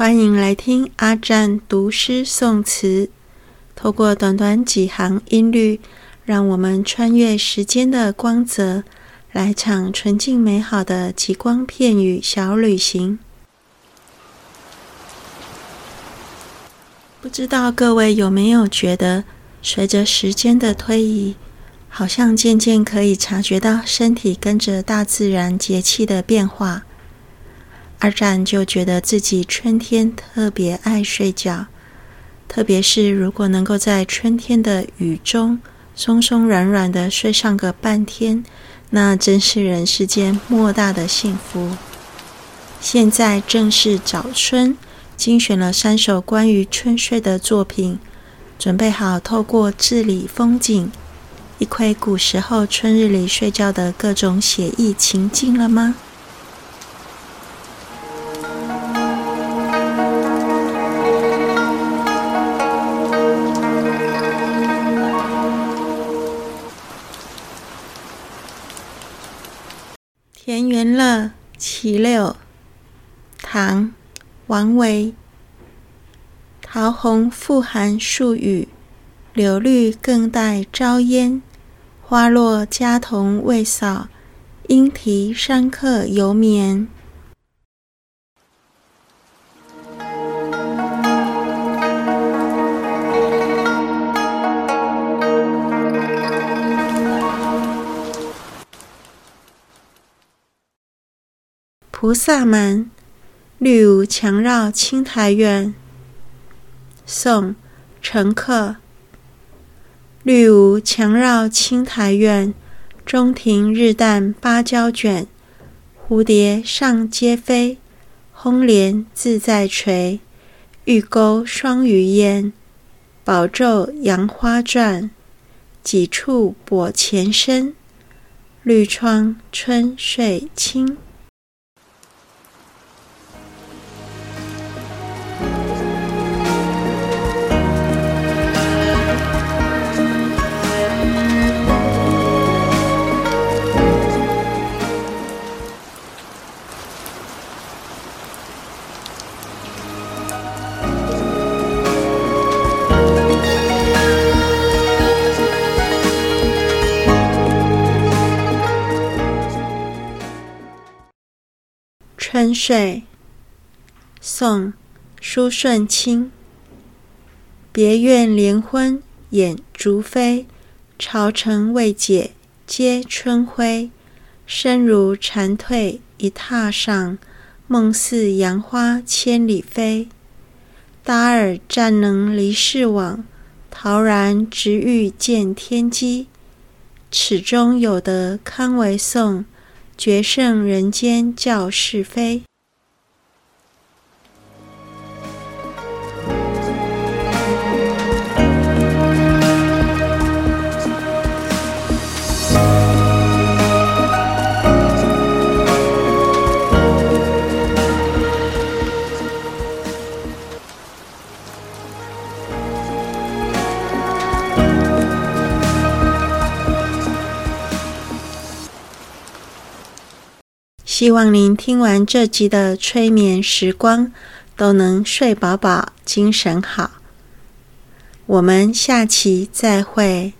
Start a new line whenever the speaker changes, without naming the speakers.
欢迎来听阿占读诗诵词，透过短短几行音律，让我们穿越时间的光泽，来场纯净美好的极光片语小旅行。不知道各位有没有觉得，随着时间的推移，好像渐渐可以察觉到身体跟着大自然节气的变化。二战就觉得自己春天特别爱睡觉，特别是如果能够在春天的雨中松松软软的睡上个半天，那真是人世间莫大的幸福。现在正是早春。精选了三首关于春睡的作品，准备好透过字里风景，一窥古时候春日里睡觉的各种写意情境了吗？田园乐·其六，唐。王维，桃红复含宿雨，柳绿更带朝烟。花落家童未扫，莺啼山客犹眠。菩萨蛮。绿芜墙绕青苔院，宋·陈克。绿芜墙绕青苔院，中庭日啖芭蕉卷。蝴蝶上阶飞，红莲自在垂。玉钩双鱼燕，宝咒杨花转。几处跛前身，绿窗春睡轻。春睡，宋·苏舜卿。别院连昏掩烛扉，朝臣未解接春晖。身如蝉蜕一榻上，梦似杨花千里飞。达尔暂能离世往，陶然直欲见天机。此中有得堪为颂。决胜人间教是非。希望您听完这集的催眠时光，都能睡饱饱，精神好。我们下期再会。